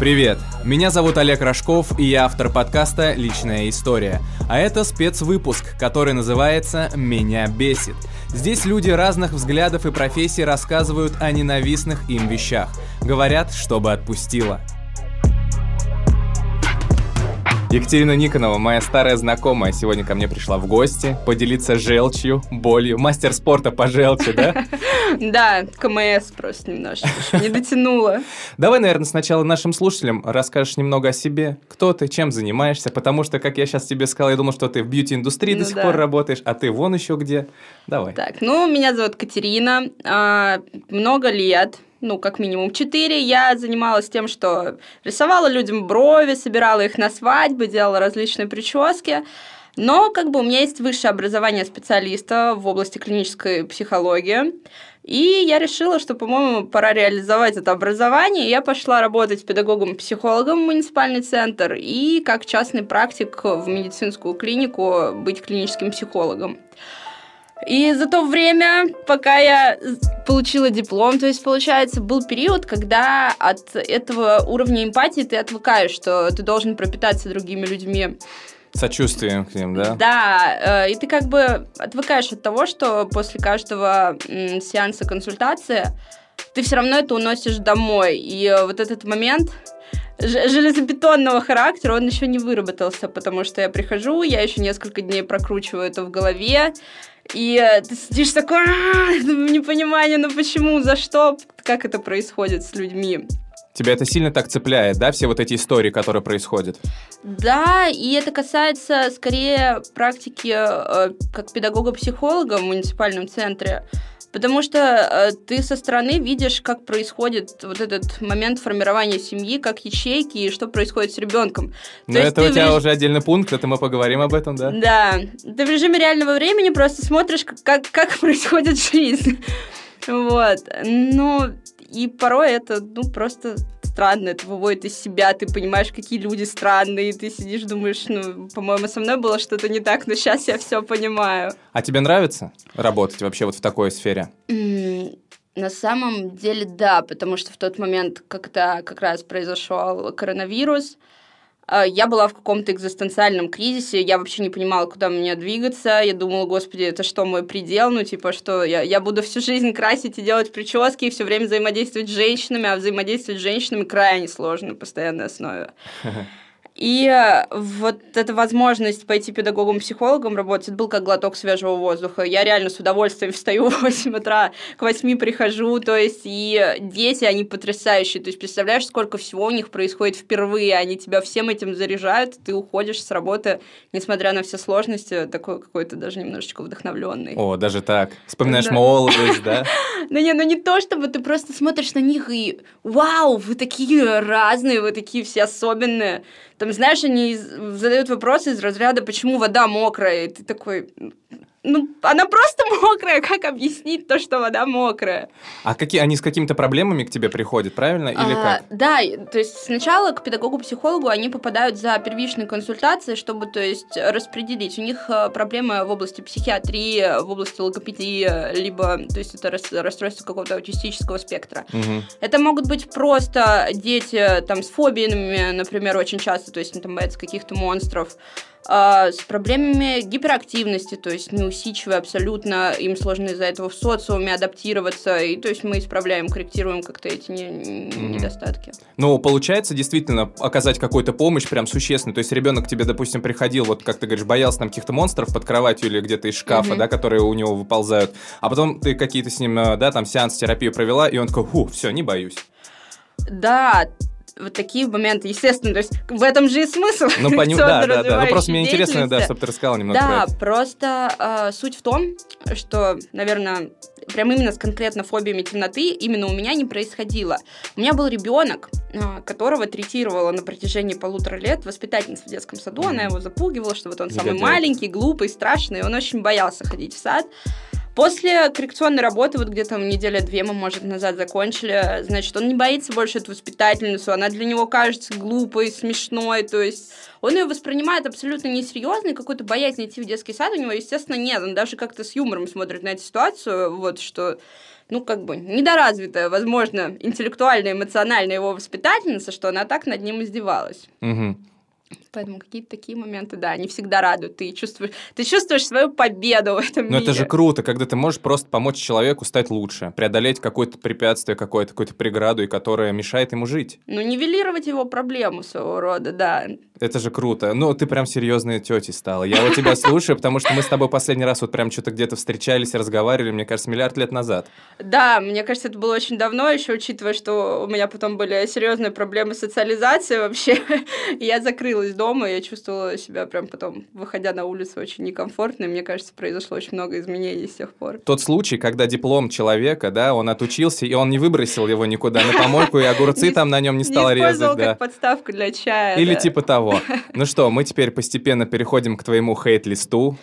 Привет! Меня зовут Олег Рожков, и я автор подкаста «Личная история». А это спецвыпуск, который называется «Меня бесит». Здесь люди разных взглядов и профессий рассказывают о ненавистных им вещах. Говорят, чтобы отпустило. Екатерина Никонова, моя старая знакомая, сегодня ко мне пришла в гости поделиться желчью, болью. Мастер спорта по желчи, да? Да, КМС просто немножко не дотянула. Давай, наверное, сначала нашим слушателям расскажешь немного о себе. Кто ты, чем занимаешься? Потому что, как я сейчас тебе сказал, я думал, что ты в бьюти-индустрии до Ну сих да. пор работаешь, а ты вон еще где. Давай. Так, ну, меня зовут Катерина. а, Много лет, ну, как минимум 4, я занималась тем, что рисовала людям брови, собирала их на свадьбы, делала различные прически. Но как бы у меня есть высшее образование специалиста в области клинической психологии. И я решила, что, по-моему, пора реализовать это образование. Я пошла работать педагогом-психологом в муниципальный центр и как частный практик в медицинскую клинику быть клиническим психологом. И за то время, пока я получила диплом, то есть, получается, был период, когда от этого уровня эмпатии ты отвыкаешь, что ты должен пропитаться другими людьми. Сочувствием к ним, да? Да, э, и ты как бы отвыкаешь от того, что после каждого сеанса консультации ты все равно это уносишь домой. И э, вот этот момент железобетонного характера, он еще не выработался, потому что я прихожу, я еще несколько дней прокручиваю это в голове, и э, ты сидишь такой, «А, непонимание, ну почему, за что, как это происходит с людьми. Тебя это сильно так цепляет, да, все вот эти истории, которые происходят? Да, и это касается скорее практики э, как педагога-психолога в муниципальном центре, потому что э, ты со стороны видишь, как происходит вот этот момент формирования семьи, как ячейки, и что происходит с ребенком. Но это у тебя реж- уже отдельный пункт, это мы поговорим об этом, да? Да, ты в режиме реального времени просто смотришь, как, как, как происходит жизнь. Вот. Ну, и порой это, ну, просто странно, это выводит из себя, ты понимаешь, какие люди странные, и ты сидишь, думаешь, ну, по-моему, со мной было что-то не так, но сейчас я все понимаю. А тебе нравится работать вообще вот в такой сфере? На самом деле, да, потому что в тот момент, когда как раз произошел коронавирус, я была в каком-то экзистенциальном кризисе, я вообще не понимала, куда мне двигаться, я думала, господи, это что, мой предел, ну, типа, что я, я буду всю жизнь красить и делать прически, и все время взаимодействовать с женщинами, а взаимодействовать с женщинами крайне сложно на постоянной основе. И э, вот эта возможность пойти педагогом-психологом работать, это был как глоток свежего воздуха. Я реально с удовольствием встаю в 8 утра, к 8 прихожу, то есть и дети, они потрясающие. То есть представляешь, сколько всего у них происходит впервые, они тебя всем этим заряжают, ты уходишь с работы, несмотря на все сложности, такой какой-то даже немножечко вдохновленный. О, даже так. Вспоминаешь Да. молодость, да? Ну не, ну не то, чтобы ты просто смотришь на них и вау, вы такие разные, вы такие все особенные. Там, знаешь, они задают вопросы из разряда, почему вода мокрая, и ты такой, ну, она просто мокрая, как объяснить то, что вода мокрая? А какие они с какими-то проблемами к тебе приходят, правильно? Или А, как? Да, то есть сначала к педагогу-психологу они попадают за первичной консультацией, чтобы, то есть, распределить. У них э, проблемы в области психиатрии, в области логопедии, либо, то есть, это рас- расстройство какого-то аутистического спектра. Мгм. Это могут быть просто дети там с фобиями, например, очень часто, то есть они там боятся каких-то монстров, с проблемами гиперактивности, то есть неусидчивые абсолютно, им сложно из-за этого в социуме адаптироваться, и то есть мы исправляем, корректируем как-то эти не- Мгм. недостатки. Ну, получается действительно оказать какую-то помощь прям существенную. То есть ребенок тебе, допустим, приходил, вот как ты говоришь, боялся там каких-то монстров под кроватью или где-то из шкафа, Мгм. да, которые у него выползают. А потом ты какие-то с ним, э, да, там сеанс терапию провела, и он такой, фу, все, не боюсь. Да, вот такие моменты, естественно, то есть в этом же и смысл. Ну, поним... да, да, да. Ну, просто мне интересно, да, чтобы ты рассказала немного про Да, просто э, суть в том, что, наверное, прям именно с конкретно фобиями темноты именно у меня не происходило. У меня был ребенок, э, которого третировала на протяжении полутора лет воспитательница в детском саду. Она его запугивала, что вот он самый Негодяй. маленький, глупый, страшный. и Он очень боялся ходить в сад. После коррекционной работы, вот где-то неделя-две мы, может, назад закончили, значит, он не боится больше эту воспитательницу, она для него кажется глупой, смешной, то есть он ее воспринимает абсолютно несерьезно, какой-то боязни идти в детский сад у него, естественно, нет, он даже как-то с юмором смотрит на эту ситуацию, вот, что ну, как бы, недоразвитая, возможно, интеллектуально, эмоционально его воспитательница, что она так над ним издевалась. Угу. Поэтому какие-то такие моменты, да, они всегда радуют. Ты чувствуешь, ты чувствуешь свою победу в этом Но мире. это же круто, когда ты можешь просто помочь человеку стать лучше, преодолеть какое-то препятствие, какое-то, какую-то преграду, и которая мешает ему жить. Ну, нивелировать его проблему своего рода, да. Это же круто. Ну, ты прям серьезная тетя стала. Я вот тебя слушаю, потому что мы с тобой последний раз вот прям что-то где-то встречались, разговаривали, мне кажется, миллиард лет назад. Да, мне кажется, это было очень давно, еще учитывая, что у меня потом были серьезные проблемы социализации вообще. Я закрылась дома, я чувствовала себя прям потом, выходя на улицу, очень некомфортно, и мне кажется, произошло очень много изменений с тех пор. Тот случай, когда диплом человека, да, он отучился, и он не выбросил его никуда на помойку, и огурцы там на нем не стал резать, да. как подставку для чая. Или типа того. Ну что, мы теперь постепенно переходим к твоему хейт-листу.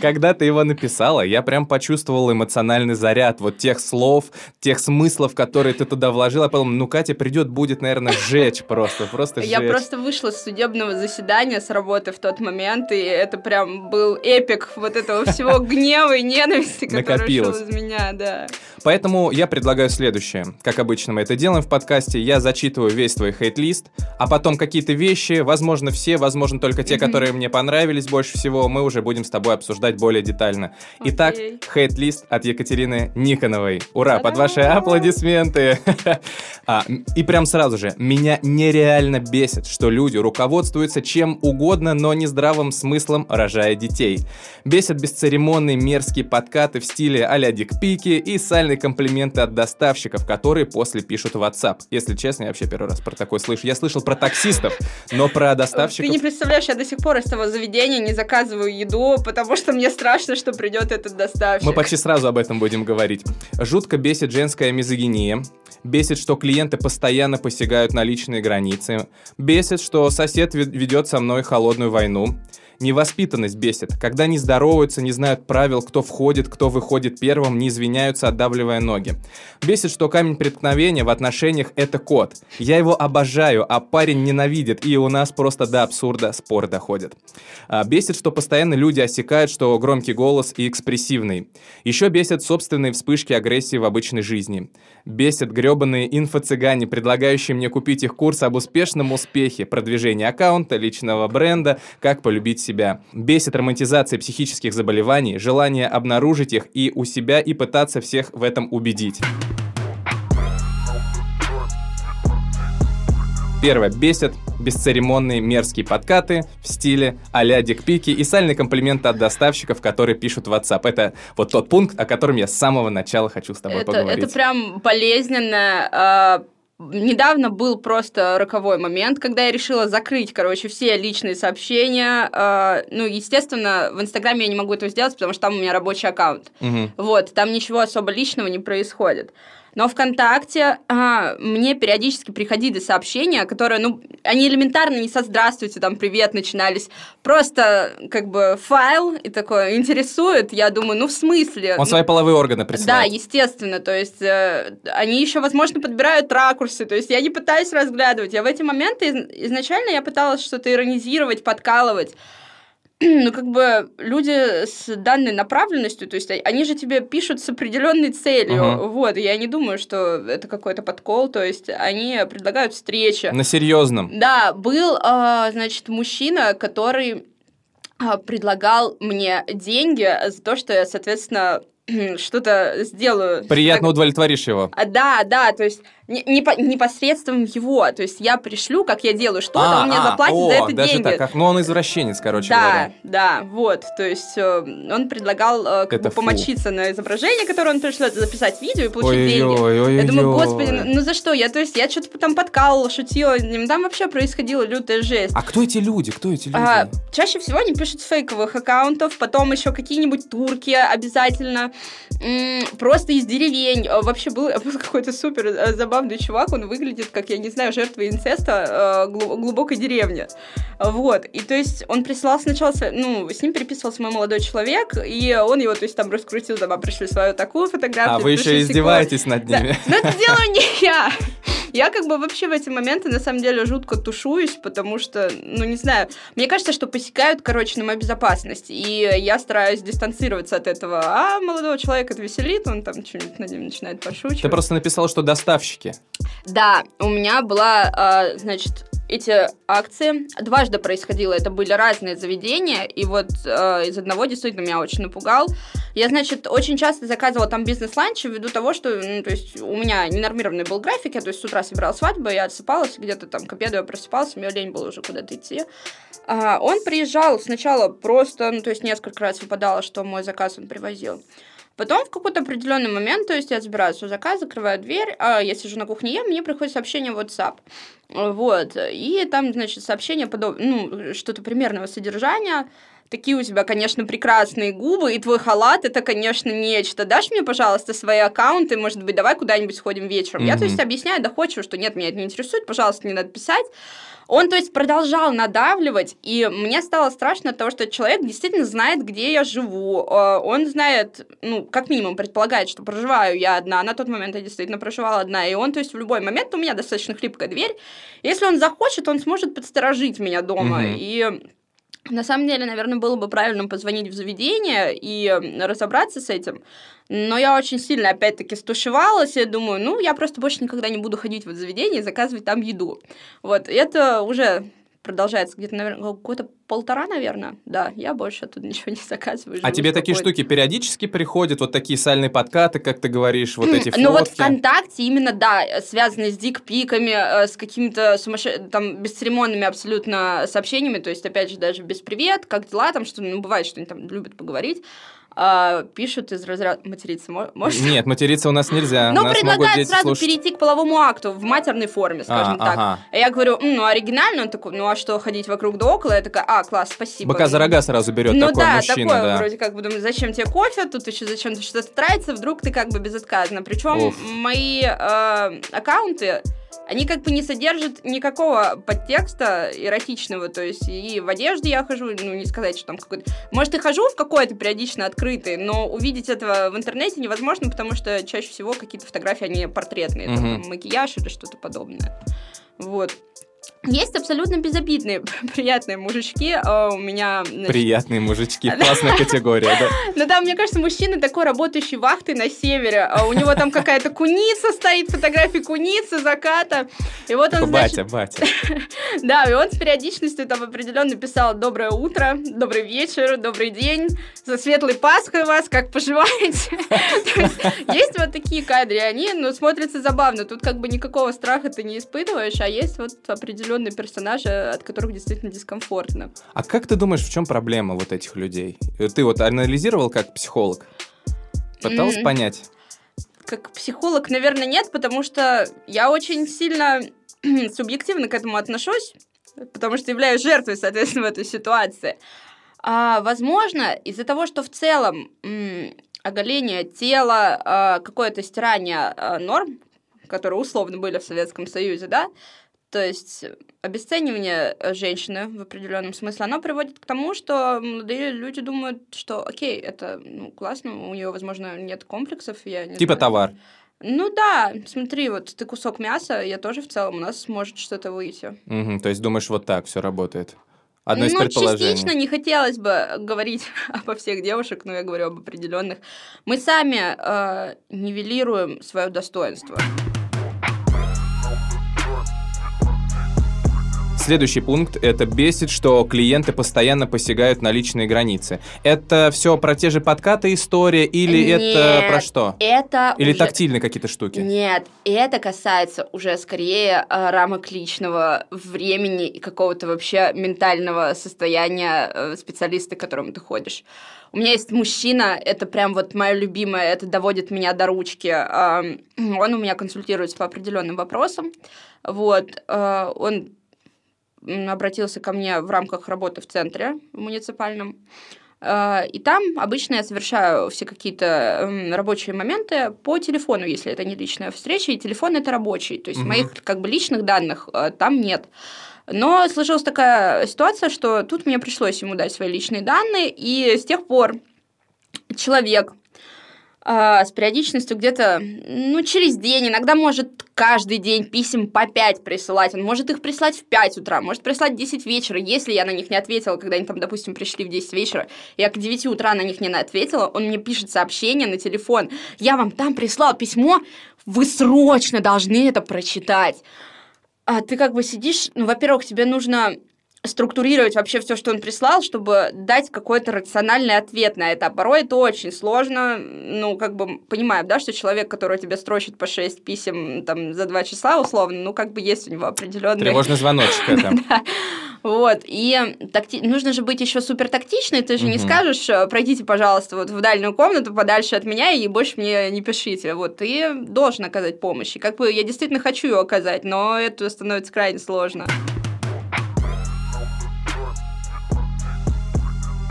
Когда ты его написала, я прям почувствовал эмоциональный заряд вот тех слов, тех смыслов, которые ты туда вложила. Я подумал, ну Катя придет, будет, наверное, сжечь просто, просто Я сжечь. просто вышла с судебного заседания с работы в тот момент, и это прям был эпик вот этого всего гнева и ненависти, который шел из меня, да. Поэтому я предлагаю следующее. Как обычно мы это делаем в подкасте, я зачитываю весь твой хейт-лист, а потом какие-то вещи, возможно, все, возможно, только те, Мгм. которые мне понравились больше всего, мы уже будем с тобой обсуждать более детально. Итак, Окей. хейт-лист от Екатерины Никоновой. Ура, под Та-дам! ваши аплодисменты. А, И прям сразу же, меня нереально бесит, что люди руководствуются чем угодно, но не здравым смыслом, рожая детей. Бесит бесцеремонные мерзкие подкаты в стиле а-ля дикпики и сальные комплименты от доставщиков, которые после пишут в WhatsApp. Если честно, я вообще первый раз про такое слышу. Я слышал про таксистов, но про Ты доставщиков... не представляешь, я до сих пор из того заведения не заказываю еду, потому что мне страшно, что придет этот доставщик. Мы почти сразу об этом будем говорить. Жутко бесит женская мизогиния. Бесит, что клиенты постоянно посягают на личные границы. Бесит, что сосед ве- ведет со мной холодную войну. Невоспитанность бесит, когда не здороваются, не знают правил, кто входит, кто выходит первым, не извиняются, отдавливая ноги. Бесит, что камень преткновения в отношениях – это кот. Я его обожаю, а парень ненавидит, и у нас просто до абсурда спор доходит. А, Бесит, что постоянно люди осекают, что громкий голос и экспрессивный. Еще бесит собственные вспышки агрессии в обычной жизни. Бесит гребаные инфо-цыгане, предлагающие мне купить их курс об успешном успехе, продвижении аккаунта, личного бренда, как полюбить себя. Бесит романтизация психических заболеваний, желание обнаружить их и у себя и пытаться всех в этом убедить. Первое. Бесит бесцеремонные мерзкие подкаты в стиле а-ля дикпики и сальные комплименты от доставщиков, которые пишут в WhatsApp. Это вот тот пункт, о котором я с самого начала хочу с тобой это, поговорить. это прям болезненно. а, Недавно был просто роковой момент, когда я решила закрыть, короче, все личные сообщения. А, Ну, естественно, в Инстаграме я не могу этого сделать, потому что там у меня рабочий аккаунт. Мгм. Вот, там ничего особо личного не происходит. Но ВКонтакте а, мне периодически приходили сообщения, которые, ну, они элементарно не со «здравствуйте», там «привет» начинались. Просто, как бы, файл и такое интересует. Я думаю, ну, в смысле? Он Ну, свои половые органы да, присылает. естественно, то есть э, они еще, возможно, подбирают ракурсы, то есть я не пытаюсь разглядывать, я в эти моменты из- изначально я пыталась что-то иронизировать, подкалывать, ну, как бы люди с данной направленностью, то есть они же тебе пишут с определенной целью, Ага. вот, я не думаю, что это какой-то подкол, то есть они предлагают встречи. На серьезном. Да, был, а, значит, мужчина, который а, предлагал мне деньги за то, что я, соответственно, что-то сделаю. Приятно удовлетворишь его. А, Да, да, то есть не, не по- непосредством его, то есть я пришлю, как я делаю что-то, А, он мне а, заплатит о, за это даже деньги. так. Ну, он извращенец, короче да, говоря. да, вот, то есть э, он предлагал э, как Это бы фу. помочиться на изображение, которое он пришлет, записать видео и получить деньги. Ой-ой-ой, Я думаю, господи, ну, ну за что? Я, то есть, я что-то там подкалывала, шутила, с ним. там вообще происходила лютая жесть. А кто эти люди? Кто эти люди? А, чаще всего они пишут с фейковых аккаунтов, потом еще какие-нибудь турки обязательно, М, просто из деревень. А, Вообще был, был какой-то супер э, забавный чувак, он выглядит как, я не знаю, жертва инцеста э, глу- глубокой деревни. Вот, и то есть он присылал сначала, ну, с ним переписывался мой молодой человек, и он его, то есть там раскрутил, там, а, пришли свою такую фотографию. а вы еще издеваетесь над Да, ними. Но это делаю не я. Я как бы вообще в эти моменты на самом деле жутко тушуюсь, потому что, ну не знаю, мне кажется, что посекают, короче, на мою безопасность, и я стараюсь дистанцироваться от этого. А молодого человека это веселит, он там что-нибудь над ним начинает пошучивать. Ты просто написал, что доставщики. Да, у меня была, а, значит, эти акции дважды происходило. Это были разные заведения, и вот э, из одного действительно меня очень напугал. Я, значит, очень часто заказывала там бизнес-ланчи ввиду того, что, ну, то есть у меня ненормированный был график, я, то есть с утра собирала свадьбу, я отсыпалась, где-то там к обеду я просыпалась, мне лень было уже куда-то идти. А, он приезжал сначала просто, ну, то есть несколько раз выпадало, что мой заказ он привозил. Потом в какой-то определенный момент, то есть я забираю свой заказ, закрываю дверь, а я сижу на кухне ем, мне приходит сообщение в WhatsApp. Вот. И там, значит, сообщение подоб... ну, что-то примерного содержания. Такие у тебя, конечно, прекрасные губы, и твой халат это, конечно, нечто. Дашь мне, пожалуйста, свои аккаунты, может быть, давай куда-нибудь сходим вечером. Mm-hmm. Я, то есть, объясняю доходчиво, что нет, меня это не интересует, пожалуйста, не надо писать. Он, то есть, продолжал надавливать, и мне стало страшно от того, что человек действительно знает, где я живу. Э, он знает, ну, как минимум, предполагает, что проживаю я одна. На тот момент я действительно проживала одна. И он, то есть, в любой момент, у меня достаточно хлипкая дверь. Если он захочет, он сможет подсторожить меня дома. Mm-hmm. И на самом деле, наверное, было бы правильно позвонить в заведение и разобраться с этим. Но я очень сильно, опять-таки, стушевалась. Я думаю, ну, я просто больше никогда не буду ходить в это заведение и заказывать там еду. Вот, и это уже продолжается где-то, наверное, какое-то полтора, наверное. Да, я больше оттуда ничего не заказываю. А тебе такие штуки периодически приходят? Вот такие сальные подкаты, как ты говоришь, вот эти фотки? Ну вот ВКонтакте именно, да, связанные с дикпиками, э, с какими-то сумасшедшими, там, бесцеремонными абсолютно сообщениями, то есть, опять же, даже без привет, как дела, там, что, ну, бывает, что они там любят поговорить а, пишут из разряда... Материться может? Нет, материться у нас нельзя. Ну, предлагают сразу слушать. перейти к половому акту в матерной форме, скажем а, так. Ага. А я говорю, ну, оригинально, он такой, ну, а что, ходить вокруг да около? Я такая, а, класс, спасибо. Бока за рога сразу берет ну, такой да, мужчина, такое, да. вроде как бы думаю, зачем тебе кофе, тут еще зачем-то что-то тратится, вдруг ты как бы безотказно. Причем мои э, аккаунты они как бы не содержат никакого подтекста эротичного, то есть и в одежде я хожу, ну, не сказать, что там какой-то... Может, и хожу в какой-то периодично открытый, но увидеть этого в интернете невозможно, потому что чаще всего какие-то фотографии, они портретные, mm-hmm. там, макияж или что-то подобное. Вот. Есть абсолютно безобидные, приятные мужички. А у меня... Значит... Приятные мужички, классная категория, да? Ну да, мне кажется, мужчина такой работающий вахтой на севере. А у него там какая-то куница стоит, фотографии куницы, заката. И вот он, Батя, батя. Да, и он с периодичностью там определенно писал «Доброе утро», «Добрый вечер», «Добрый день», «За светлой Пасхой вас, как поживаете?» Есть вот такие кадры, они, ну, смотрятся забавно. Тут как бы никакого страха ты не испытываешь, а есть вот определенные определенные персонажи, от которых действительно дискомфортно. А как ты думаешь, в чем проблема вот этих людей? Ты вот анализировал как психолог? Пыталась mm-hmm. понять? Как психолог, наверное, нет, потому что я очень сильно субъективно к этому отношусь, потому что являюсь жертвой, соответственно, в этой ситуации. А, возможно, из-за того, что в целом м- оголение тела, а, какое-то стирание а, норм, которые условно были в Советском Союзе, да, то есть обесценивание э, женщины в определенном смысле, оно приводит к тому, что молодые люди думают, что окей, это ну, классно, у нее, возможно, нет комплексов. Я не типа знаю. товар. Ну да, смотри, вот ты кусок мяса, я тоже в целом, у нас может что-то выйти. Угу, то есть думаешь, вот так все работает? Одно из ну, предположений. частично не хотелось бы говорить обо всех девушек, но я говорю об определенных. Мы сами э, нивелируем свое достоинство. Следующий пункт – это бесит, что клиенты постоянно посягают на личные границы. Это все про те же подкаты история или Нет, это про что? это Или уже... тактильные какие-то штуки? Нет, это касается уже скорее э, рамок личного времени и какого-то вообще ментального состояния э, специалиста, к которому ты ходишь. У меня есть мужчина, это прям вот мое любимое, это доводит меня до ручки. Э, он у меня консультируется по определенным вопросам. Вот, э, он обратился ко мне в рамках работы в центре муниципальном. А, и там обычно я совершаю все какие-то рабочие моменты по телефону, если это не личная встреча, и телефон это рабочий. То есть угу. моих как бы личных данных а, там нет. Но сложилась такая ситуация, что тут мне пришлось ему дать свои личные данные, и с тех пор человек а, с периодичностью где-то, ну, через день, иногда может каждый день писем по 5 присылать, он может их прислать в 5 утра, может прислать в 10 вечера, если я на них не ответила, когда они там, допустим, пришли в 10 вечера, я к 9 утра на них не ответила, он мне пишет сообщение на телефон, я вам там прислал письмо, вы срочно должны это прочитать. А ты как бы сидишь, ну, во-первых, тебе нужно структурировать вообще все, что он прислал, чтобы дать какой-то рациональный ответ на это. А порой это очень сложно. Ну, как бы понимаем, да, что человек, который тебе строчит по 6 писем там, за 2 часа, условно, ну, как бы есть у него определенный... Тревожный звоночек это. Вот, и такти... нужно же быть еще супер тактичной, ты же не скажешь, э, пройдите, пожалуйста, вот в дальнюю комнату подальше от меня и больше мне не пишите. Вот, ты должен оказать помощь. И как бы я действительно хочу ее оказать, но это становится крайне сложно.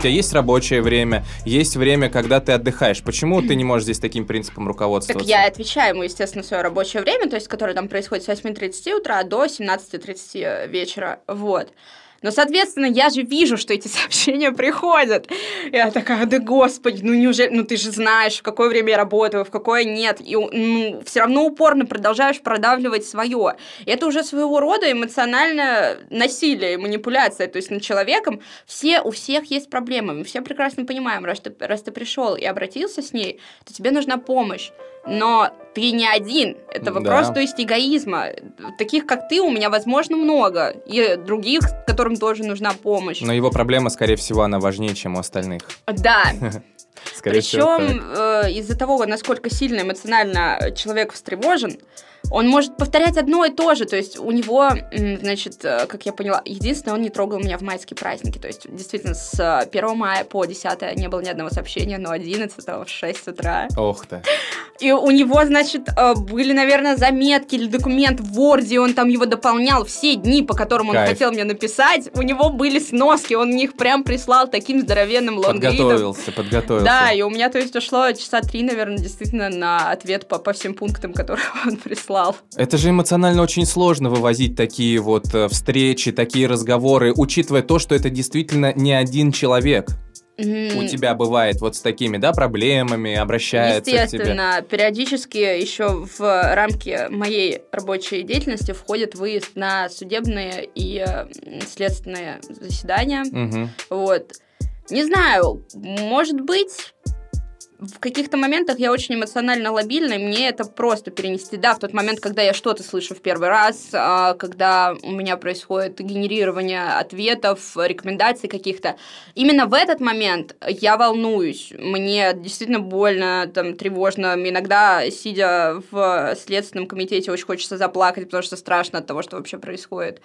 У тебя есть рабочее время, есть время, когда ты отдыхаешь. Почему ты не можешь здесь таким принципом руководствоваться? Так я отвечаю ему, естественно, свое рабочее время, то есть, которое там происходит с 8.30 утра до 17.30 вечера. Вот. Но, соответственно, я же вижу, что эти сообщения приходят. Я такая, да господи, ну неужели, ну ты же знаешь, в какое время я работаю, в какое нет. И ну, все равно упорно продолжаешь продавливать свое. И это уже своего рода эмоциональное насилие, манипуляция. То есть над человеком все, у всех есть проблемы. Мы все прекрасно понимаем, раз ты, раз ты пришел и обратился с ней, то тебе нужна помощь но ты не один. Это вопрос, да. то есть, эгоизма. Таких, как ты, у меня, возможно, много. И других, которым тоже нужна помощь. Но его проблема, скорее всего, она важнее, чем у остальных. Да. Причем э, из-за того, насколько сильно эмоционально человек встревожен, он может повторять одно и то же. То есть у него, значит, э, как я поняла, единственное, он не трогал меня в майские праздники. То есть действительно с 1 мая по 10 не было ни одного сообщения, но 11 в 6 утра. Ох ты. И у него, значит, э, были, наверное, заметки или документ в Word, он там его дополнял все дни, по которым он Кайф. хотел мне написать. У него были сноски, он их прям прислал таким здоровенным лонгридом. Подготовился, подготовился. Да, и у меня, то есть, ушло часа три, наверное, действительно на ответ по, по всем пунктам, которые он прислал прислал. Это же эмоционально очень сложно вывозить такие вот э, встречи, такие разговоры, учитывая то, что это действительно не один человек. У тебя бывает вот с такими, да, проблемами, обращается к тебе? Естественно, периодически еще в рамки моей рабочей деятельности входит выезд на судебные и следственные заседания. Mm-hmm. Вот. Не знаю, может быть, в каких-то моментах я очень эмоционально лобильна, и мне это просто перенести. Да, в тот момент, когда я что-то слышу в первый раз, а, когда у меня происходит генерирование ответов, рекомендаций каких-то, именно в этот момент я волнуюсь. Мне действительно больно, там, тревожно. Иногда, сидя в Следственном комитете, очень хочется заплакать, потому что страшно от того, что вообще происходит.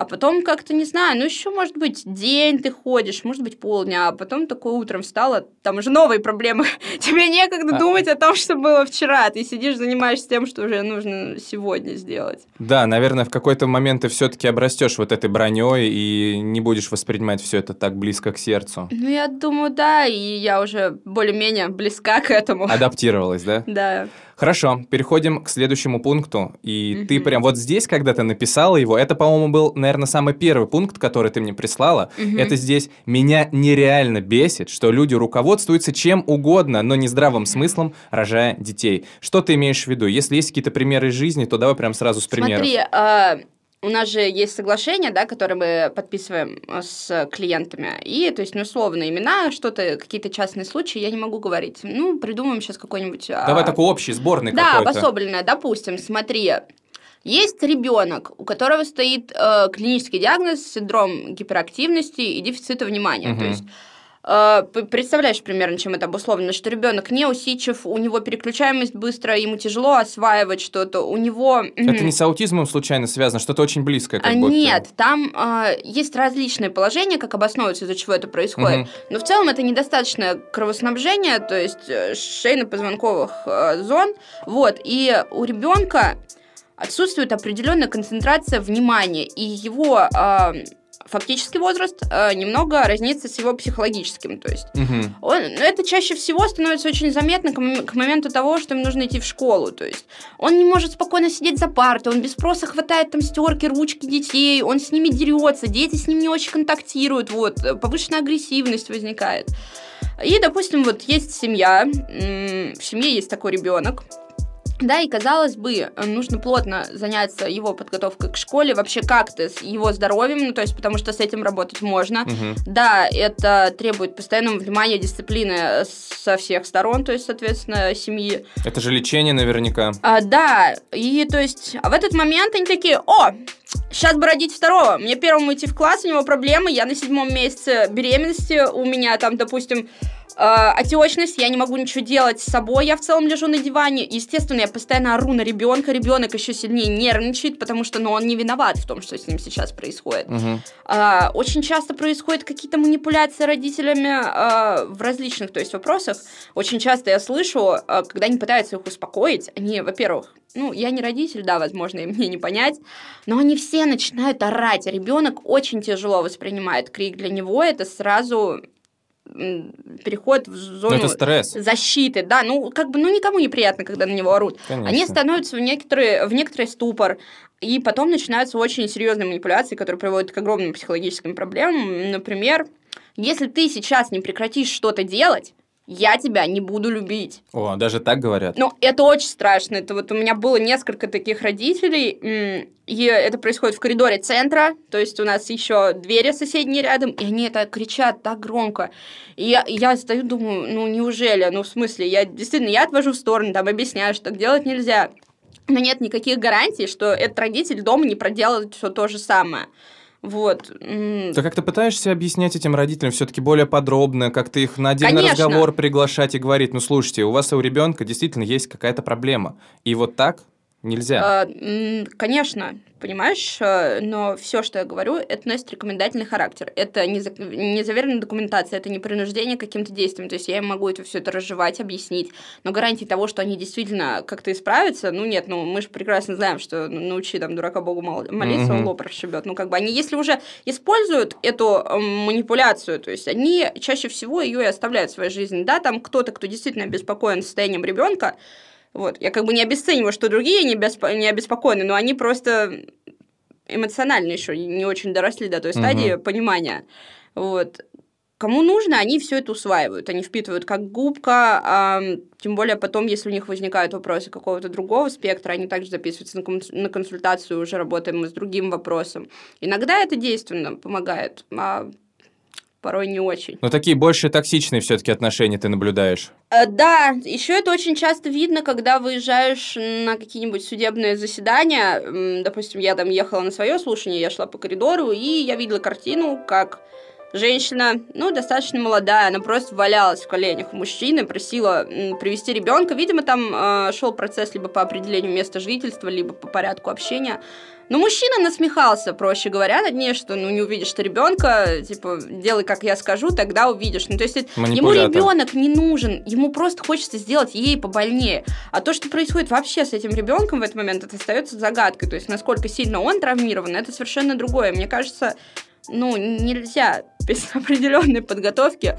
А потом как-то, не знаю, ну еще, может быть, день ты ходишь, может быть, полдня, а потом такое утром встала, там уже новые проблемы. Тебе некогда а... думать о том, что было вчера. Ты сидишь, занимаешься тем, что уже нужно сегодня сделать. Да, наверное, в какой-то момент ты все-таки обрастешь вот этой броней и не будешь воспринимать все это так близко к сердцу. Ну, я думаю, да, и я уже более-менее близка к этому. Адаптировалась, да? Да. Хорошо, переходим к следующему пункту. И mm-hmm. ты прям вот здесь, когда ты написала его, это, по-моему, был, наверное, самый первый пункт, который ты мне прислала. Mm-hmm. Это здесь «Меня нереально бесит, что люди руководствуются чем угодно, но не здравым смыслом, рожая детей». Что ты имеешь в виду? Если есть какие-то примеры из жизни, то давай прям сразу с примеров. Смотри, э, у нас же есть соглашение, да, которое мы подписываем э, с клиентами. И, то есть, ну, условно, имена, что-то, какие-то частные случаи я не могу говорить. Ну, придумаем сейчас какой-нибудь... А, Давай а... такой общий, сборный да, какой-то. Да, обособленное. Допустим, смотри, есть ребенок, у которого стоит э, клинический диагноз синдром гиперактивности и дефицита внимания. Угу. То есть представляешь примерно, чем это обусловлено, что ребенок не усидчив, у него переключаемость быстро, ему тяжело осваивать что-то, у него... Это не с аутизмом случайно связано, что-то очень близкое как будто. Нет, там э, есть различные положения, как обосновываются, из-за чего это происходит, угу. но в целом это недостаточное кровоснабжение, то есть э, шейно-позвонковых э, зон, вот, и у ребенка отсутствует определенная концентрация внимания, и его... Э, фактический возраст э, немного разнится с его психологическим. То есть угу. он, ну, это чаще всего становится очень заметно к, к моменту того, что им нужно идти в школу. То есть он не может спокойно сидеть за партой, он без спроса хватает там стерки, ручки детей, он с ними дерется, дети с ним не очень контактируют, вот, повышенная агрессивность возникает. И, допустим, вот есть семья, в семье есть такой ребенок, да, и казалось бы, нужно плотно заняться его подготовкой к школе, вообще как-то с его здоровьем, ну, то есть, потому что с этим работать можно. Угу. Да, это требует постоянного внимания, дисциплины со всех сторон, то есть, соответственно, семьи. Это же лечение наверняка. А, да, и то есть, а в этот момент они такие, о, сейчас бы родить второго, мне первому идти в класс, у него проблемы, я на седьмом месяце беременности, у меня там, допустим, э, отечность, я не могу ничего делать с собой, я в целом лежу на диване. Естественно, я постоянно ору на ребенка, ребенок еще сильнее нервничает, потому что ну, он не виноват в том, что с ним сейчас происходит. Угу. Э, очень часто происходят какие-то манипуляции родителями э, в различных то есть, вопросах. Очень часто я слышу, э, когда они пытаются их успокоить, они, во-первых, ну, я не родитель, да, возможно, и мне не понять, но они все начинают орать. Ребенок очень тяжело воспринимает крик. Для него это сразу переход в зону это стресс. защиты, да, ну как бы, ну никому неприятно, когда на него орут. Конечно. Они становятся в некоторые, в некоторый ступор, и потом начинаются очень серьезные манипуляции, которые приводят к огромным психологическим проблемам. Например, если ты сейчас не прекратишь что-то делать, я тебя не буду любить. О, даже так говорят? Ну, это очень страшно. Это вот у меня было несколько таких родителей, и это происходит в коридоре центра, то есть у нас еще двери соседние рядом, и они это кричат так громко. И я, я стою, думаю, ну, неужели? Ну, в смысле, я действительно, я отвожу в сторону, там, объясняю, что так делать нельзя. Но нет никаких гарантий, что этот родитель дома не проделает все то же самое. Вот. Ты как-то пытаешься объяснять этим родителям все-таки более подробно, как ты их на отдельный Конечно. разговор приглашать и говорить, ну слушайте, у вас у ребенка действительно есть какая-то проблема. И вот так Нельзя. А, конечно, понимаешь, э, но все, что я говорю, это носит рекомендательный характер. Это не, за, не заверенная документация, это не принуждение к каким-то действиям. То есть я им могу это все это разжевать, объяснить. Но гарантии того, что они действительно как-то исправятся, ну нет, ну мы же прекрасно знаем, что научи там дурака Богу молиться, он лоб расшибет. Ну как бы они, если уже используют эту манипуляцию, то есть они чаще всего ее и оставляют в своей жизни. Да, там кто-то, кто действительно обеспокоен состоянием ребенка, вот. Я как бы не обесцениваю, что другие не, беспо- не обеспокоены, но они просто эмоционально еще не очень доросли до той стадии угу. понимания. Вот. Кому нужно, они все это усваивают, они впитывают как губка, а, тем более потом, если у них возникают вопросы какого-то другого спектра, они также записываются на, кон- на консультацию, уже работаем мы с другим вопросом. Иногда это действенно помогает, а порой не очень. Но такие больше токсичные все-таки отношения ты наблюдаешь. Э, да, еще это очень часто видно, когда выезжаешь на какие-нибудь судебные заседания. Допустим, я там ехала на свое слушание, я шла по коридору, и я видела картину, как женщина, ну, достаточно молодая, она просто валялась в коленях у мужчины, просила привести ребенка. Видимо, там э, шел процесс либо по определению места жительства, либо по порядку общения. Но мужчина насмехался, проще говоря, над ней, что ну не увидишь ты ребенка, типа, делай, как я скажу, тогда увидишь. Ну, то есть ему ребенок не нужен, ему просто хочется сделать ей побольнее. А то, что происходит вообще с этим ребенком в этот момент, это остается загадкой. То есть, насколько сильно он травмирован, это совершенно другое. Мне кажется, ну, нельзя без определенной подготовки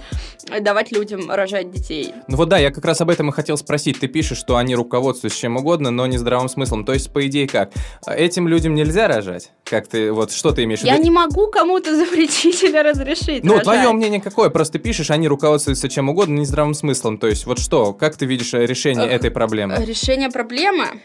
давать людям рожать детей. Ну вот да, я как раз об этом и хотел спросить. Ты пишешь, что они руководствуются чем угодно, но не здравым смыслом. То есть, по идее, как? Этим людям нельзя рожать? Как ты, вот, что ты имеешь в виду? Я не могу кому-то запретить или разрешить Ну, рожать. твое мнение какое? Просто пишешь, они руководствуются чем угодно, не здравым смыслом. То есть, вот что? Как ты видишь решение этой проблемы? Решение проблемы?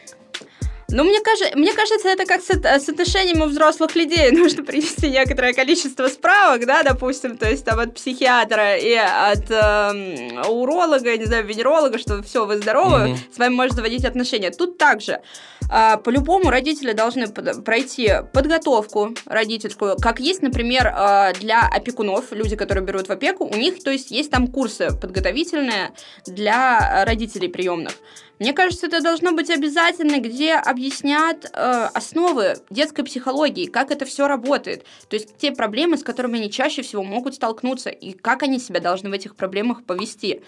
Ну, мне, кажется, мне кажется, это как с, с отношением у взрослых людей. Нужно принести некоторое количество справок, да, допустим, то есть там от психиатра и от э, уролога, не знаю, венеролога, что все, вы здоровы, mm-hmm. с вами можно заводить отношения. Тут также э, по-любому родители должны под, пройти подготовку родительскую, как есть, например, э, для опекунов, люди, которые берут в опеку, у них, то есть, есть там курсы подготовительные для родителей приемных. Мне кажется, это должно быть обязательно, где объяснят э, основы детской психологии, как это все работает. То есть те проблемы, с которыми они чаще всего могут столкнуться, и как они себя должны в этих проблемах повести.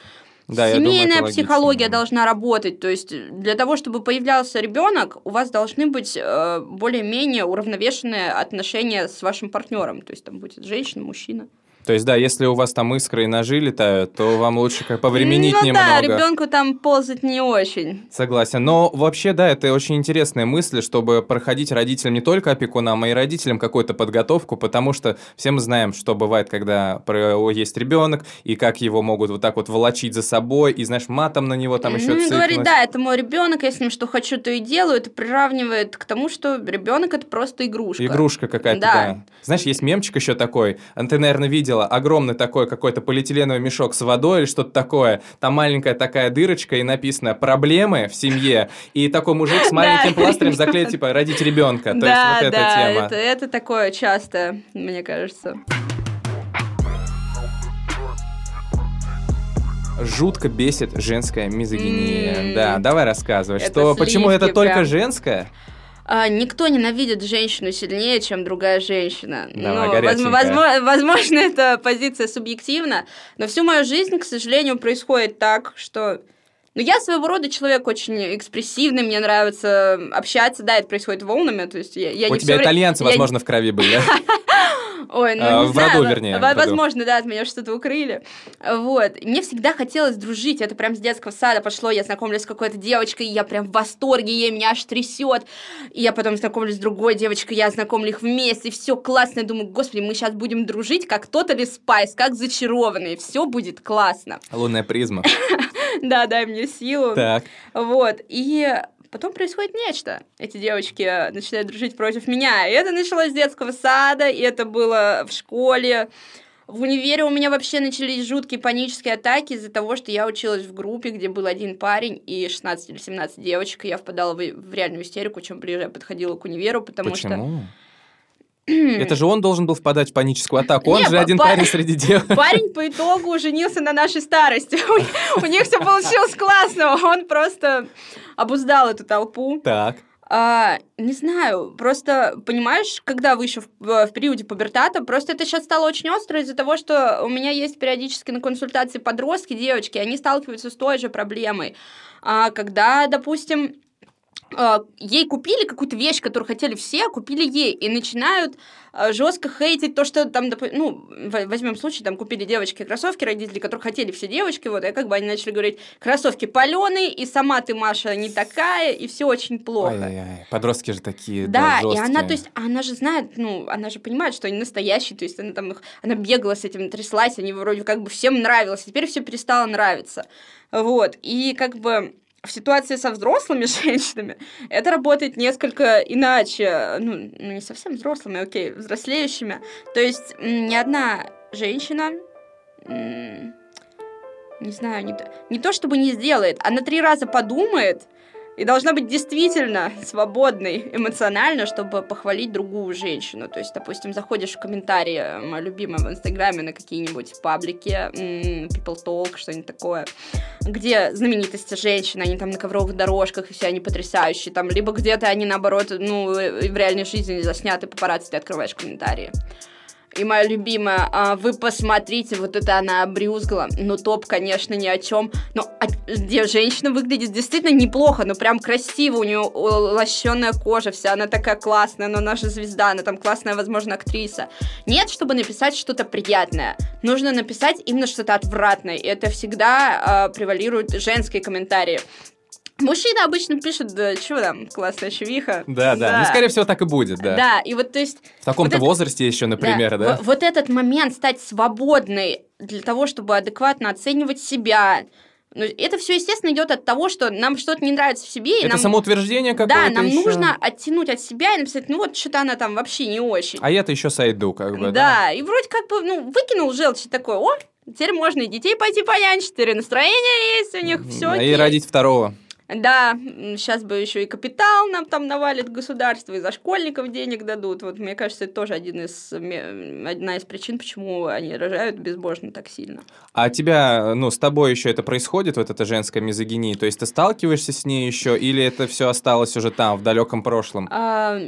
Да, Семейная думаю, психология должна работать. То есть для того, чтобы появлялся ребенок, у вас должны быть э, более-менее уравновешенные отношения с вашим партнером. То есть там будет женщина, мужчина. То есть, да, если у вас там искры и ножи летают, то вам лучше как повременить ну, немного. да, ребенку там ползать не очень. Согласен. Но вообще, да, это очень интересная мысль, чтобы проходить родителям не только опекунам, а и родителям какую-то подготовку, потому что все мы знаем, что бывает, когда есть ребенок, и как его могут вот так вот волочить за собой, и, знаешь, матом на него там еще Ну, и цыкнуть. говорит, да, это мой ребенок, я с ним что хочу, то и делаю. Это приравнивает к тому, что ребенок это просто игрушка. Игрушка какая-то, Да. да. Знаешь, есть мемчик еще такой, ты, наверное, видела, огромный такой какой-то полиэтиленовый мешок с водой или что-то такое, там маленькая такая дырочка и написано «проблемы в семье», и такой мужик с маленьким Да. пластырем заклеит, типа, родить ребенка. То есть да, вот эта да, тема. Это, это такое часто, мне кажется. Жутко бесит женская мизогиния. М. Да, давай рассказывай, Это что почему это сливки только прям. женская? А, никто ненавидит женщину сильнее, чем другая женщина. Давай, Ну, возможно, возможно, эта позиция субъективна, но всю мою жизнь, к сожалению, происходит так, что... Ну, я своего рода человек очень экспрессивный, мне нравится общаться, да, это происходит волнами, то есть я, я У тебя итальянцы, я не- возможно, в крови были? Ой, ну А, не в знаю, роду, вернее, во- в. Возможно, да, от меня что-то укрыли. Вот. Мне всегда хотелось дружить. Это прям с детского сада пошло. Я знакомлюсь с какой-то девочкой, и я прям в восторге, ей меня аж трясет. И я потом знакомлюсь с другой девочкой, я знакомлю их вместе, и все классно. Я думаю, господи, мы сейчас будем дружить, как Totally Spies, как зачарованные. Все будет классно. Лунная призма. Да, дай мне силу. Так. Вот. И потом происходит нечто. Эти девочки начинают дружить против меня. И это началось с детского сада, и это было в школе. В универе у меня вообще начались жуткие панические атаки из-за того, что я училась в группе, где был один парень и 16 или 17 девочек, и я впадала в, в реальную истерику, чем ближе я подходила к универу, потому что... Это же он должен был впадать в паническую атаку. Он Не, же один па- парень среди девушек. Парень по итогу женился на нашей старости. У- них все получилось классно. Он просто обуздал эту толпу. Так. А, не знаю, просто понимаешь, когда вы еще в, в периоде пубертата, просто это сейчас стало очень остро из-за того, что у меня есть периодически на консультации подростки, девочки, они сталкиваются с той же проблемой. А, когда, допустим, ей купили какую-то вещь, которую хотели все, а купили ей, и начинают жестко хейтить то, что там, ну, возьмем случай, там купили девочки кроссовки, родители, которых хотели все девочки, вот, и как бы они начали говорить, кроссовки паленые, и сама ты, Маша, не такая, и все очень плохо. Ай-яй-яй. Подростки же такие, Да, да, и она, то есть, она же знает, ну, она же понимает, что они настоящие, то есть она там их, она бегала с этим, тряслась, они вроде как бы всем нравилось, теперь все перестало нравиться, вот, и как бы в ситуации со взрослыми женщинами это работает несколько иначе, ну, ну, не совсем взрослыми, окей, взрослеющими, то есть ни одна женщина, не знаю, не то, не то чтобы не сделает, она три раза подумает, и должна быть действительно свободной эмоционально, чтобы похвалить другую женщину. То есть, допустим, заходишь в комментарии, э, моя любимая в Инстаграме, на какие-нибудь паблики, People Talk, что-нибудь такое, где знаменитости женщины, они там на ковровых дорожках, и все они потрясающие, там, либо где-то они, наоборот, ну, и в реальной жизни засняты папарацци, ты открываешь комментарии. И моя любимая, а, вы посмотрите, вот это она обрюзгла. Ну, топ, конечно, ни о чем. Но а, где женщина выглядит действительно неплохо, ну, прям красиво, у нее лощеная кожа, вся она такая классная, но же звезда, она там классная, возможно, актриса. Нет, чтобы написать что-то приятное. Нужно написать именно что-то отвратное. И это всегда а, превалируют женские комментарии. Мужчины обычно пишут, да, чего там, классная чувиха. Да, да, Ну, скорее всего, так и будет, да. Да, и вот, то есть, В таком-то Вот это- возрасте еще, например, да? во- Вот этот момент стать свободной для того, чтобы адекватно оценивать себя. Ну, это все, естественно, идет от того, что нам что-то не нравится в себе, и Это нам... самоутверждение какое-то Да, нам ещё. нужно оттянуть от себя и написать, ну вот что-то она там вообще не очень. А я-то еще сойду, как бы, да? да, и вроде как бы, ну, выкинул желчь и такой, о, теперь можно и детей пойти понянчить, теперь и настроение есть у них, все. И родить второго. Да, сейчас бы еще и капитал нам там навалит государство, и за школьников денег дадут. Вот мне кажется, это тоже один из, ме- одна из причин, почему они рожают безбожно так сильно. А тебя, ну, с тобой еще это происходит, вот эта женская мизогиния? То есть ты сталкиваешься с ней еще, или это все осталось уже там, в далеком прошлом? А,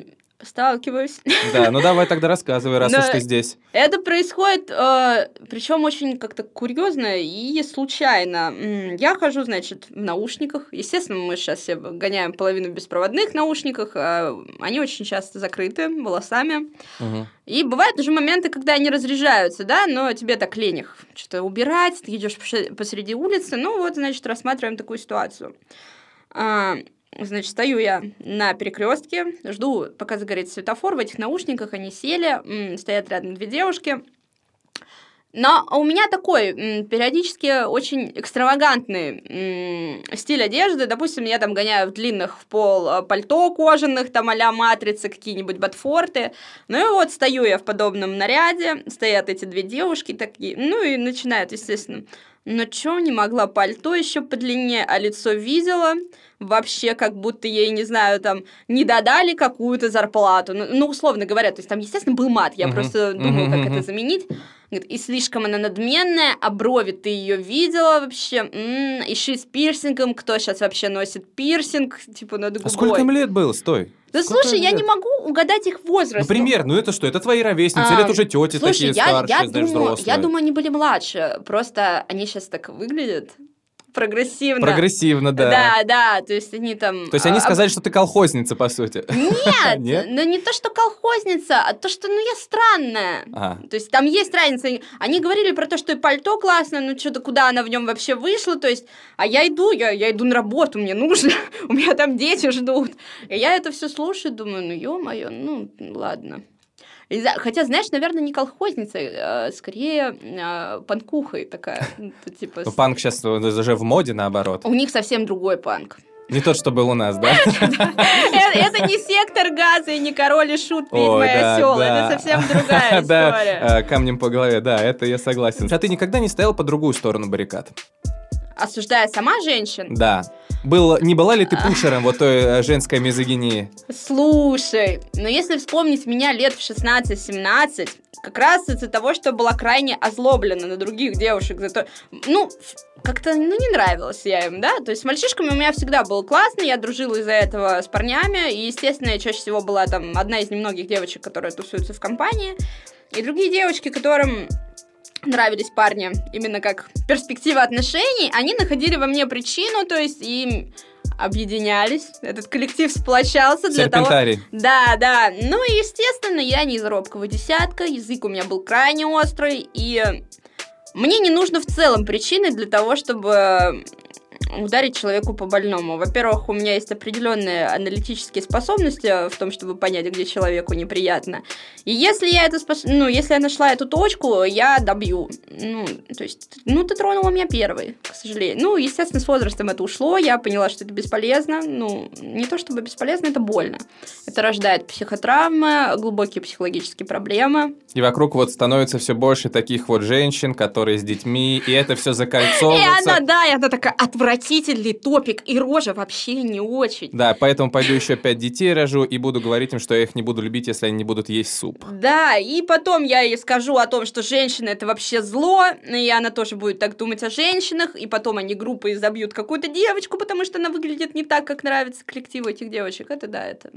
Сталкиваюсь. Да, ну давай тогда рассказывай, раз Но уж ты здесь. Это происходит, э, причем очень как-то курьезно и случайно. Я хожу, значит, в наушниках. Естественно, мы сейчас все гоняем половину в беспроводных наушниках. а Они очень часто закрыты волосами. И бывают уже моменты, когда они разряжаются, да, но тебе так лень их что-то убирать, ты идешь посреди улицы. Ну вот, значит, рассматриваем такую ситуацию. Значит, стою я на перекрестке, жду, пока загорится светофор. В этих наушниках они сели, стоят рядом две девушки. Но у меня такой периодически очень экстравагантный стиль одежды. Допустим, я там гоняю в длинных в пол э, пальто кожаных, там а матрицы, какие-нибудь ботфорты. Ну и вот стою я в подобном наряде, стоят эти две девушки такие, ну и начинают, естественно. Но чё не могла пальто еще подлиннее, а лицо видела вообще как будто ей, не знаю, там, не додали какую-то зарплату. Ну, ну, условно говоря, то есть там, естественно, был мат, я Мгм. просто думаю, Мгм, как это заменить. Говорит, и слишком она надменная, а брови ты ее видела вообще, М, еще и с пирсингом, кто сейчас вообще носит пирсинг, типа над А губой. сколько им лет было? Стой. Да Сколько слушай, я лет? не могу угадать их возраст. Например, ну это что, это твои ровесницы, А, или это уже тети Слушай, такие я, старшие, я, знаешь, думаю, взрослые? я думаю, они были младше, просто они сейчас так выглядят прогрессивно. Прогрессивно, да. Да, да, то есть они там... То есть они а, сказали, что ты колхозница, по сути. Нет, Нет? ну не то, что колхозница, а то, что, ну, я странная. А. То есть там есть разница. Они говорили про то, что и пальто классное, ну что-то куда она в нем вообще вышла, то есть, а я иду, я, я иду на работу, мне нужно, у меня там дети ждут. И я это все слушаю, думаю, ну ё-моё, ну ладно. Хотя, знаешь, наверное, не колхозницей, а скорее а, панкухой такая. ну, типа, Ну, панк сейчас уже в моде, наоборот. У них совсем другой панк. Не тот, что был у нас, да? Это это не сектор газа и не король и шут, ведьма и осел. Это совсем другая история. э, камнем по голове, да, это я согласен. А ты никогда не стоял по другую сторону баррикад? Осуждая сама женщин, Да. Был, не была ли ты пушером вот той э, женской мизогинии? Слушай, но если вспомнить меня лет в 16-17, как раз из-за того, что была крайне озлоблена на других девушек, за то, ну, как-то, ну, не нравилась я им, да, то есть с мальчишками у меня всегда было классно, я дружила из-за этого с парнями, и, естественно, я чаще всего была там одна из немногих девочек, которые тусуются в компании, и другие девочки, которым нравились парни именно как перспектива отношений, они находили во мне причину, то есть им объединялись, этот коллектив сплочался для того... Да, да. Ну и, естественно, я не из робкого десятка, язык у меня был крайне острый, и мне не нужно в целом причины для того, чтобы ударить человеку по больному. Во-первых, у меня есть определенные аналитические способности в том, чтобы понять, где человеку неприятно. И если я это спос... ну, если я нашла эту точку, я добью. Ну, то есть, ну, ты тронула меня первой, к сожалению. Ну, естественно, с возрастом это ушло, я поняла, что это бесполезно. Ну, не то чтобы бесполезно, это больно. Это рождает психотравмы, глубокие психологические проблемы. И вокруг вот становится все больше таких вот женщин, которые с детьми, и это все И закольцовывается. она, да, и она такая отвратительный топик, и рожа вообще не очень. Да, поэтому пойду еще пять детей рожу и буду говорить им, что я их не буду любить, если они не будут есть суп. Да, и потом я ей скажу о том, что женщина это вообще зло, и она тоже будет так думать о женщинах, и потом они группой забьют какую-то девочку, потому что она выглядит не так, как нравится коллективу этих девочек. Это да, это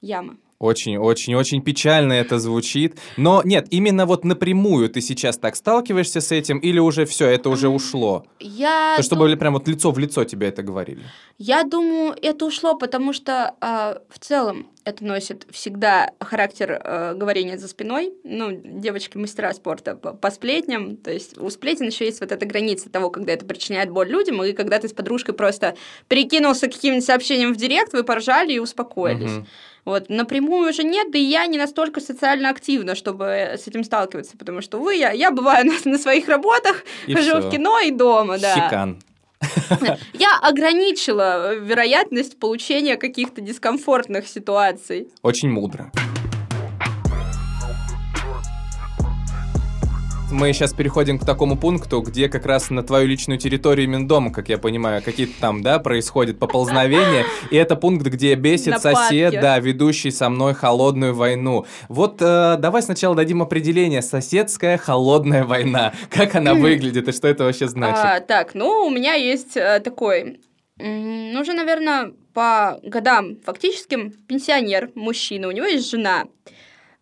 яма. Очень-очень-очень печально это звучит. Но нет, именно вот напрямую ты сейчас так сталкиваешься с этим, или уже все, это уже ушло? Я, То, чтобы дум- прям вот лицо в лицо тебе это говорили. я думаю, это ушло, потому что а, в целом это носит всегда характер э, говорения за спиной. Ну, девочки мастера спорта по, по сплетням. То есть у сплетен еще есть вот эта граница того, когда это причиняет боль людям, и когда ты с подружкой просто перекинулся каким-нибудь сообщением в директ, вы поржали и успокоились. Мгм. Вот, напрямую уже нет, да и я не настолько социально активна, чтобы с этим сталкиваться, потому что, вы, я, я бываю на, на своих работах, И хожу всё. в кино и дома, да. Хикан. Я ограничила вероятность получения каких-то дискомфортных ситуаций. Очень мудро. Мы сейчас переходим к такому пункту, где как раз на твою личную территорию именно дома, как я понимаю, какие-то там, да, происходят поползновения. И это пункт, где бесит сосед, да, ведущий со мной холодную войну. Вот э, давай сначала дадим определение. Соседская холодная война. Как она выглядит и что это вообще значит? А, так, ну, у меня есть э, такой Ну, уже, наверное, по годам фактическим пенсионер, мужчина, у него есть жена.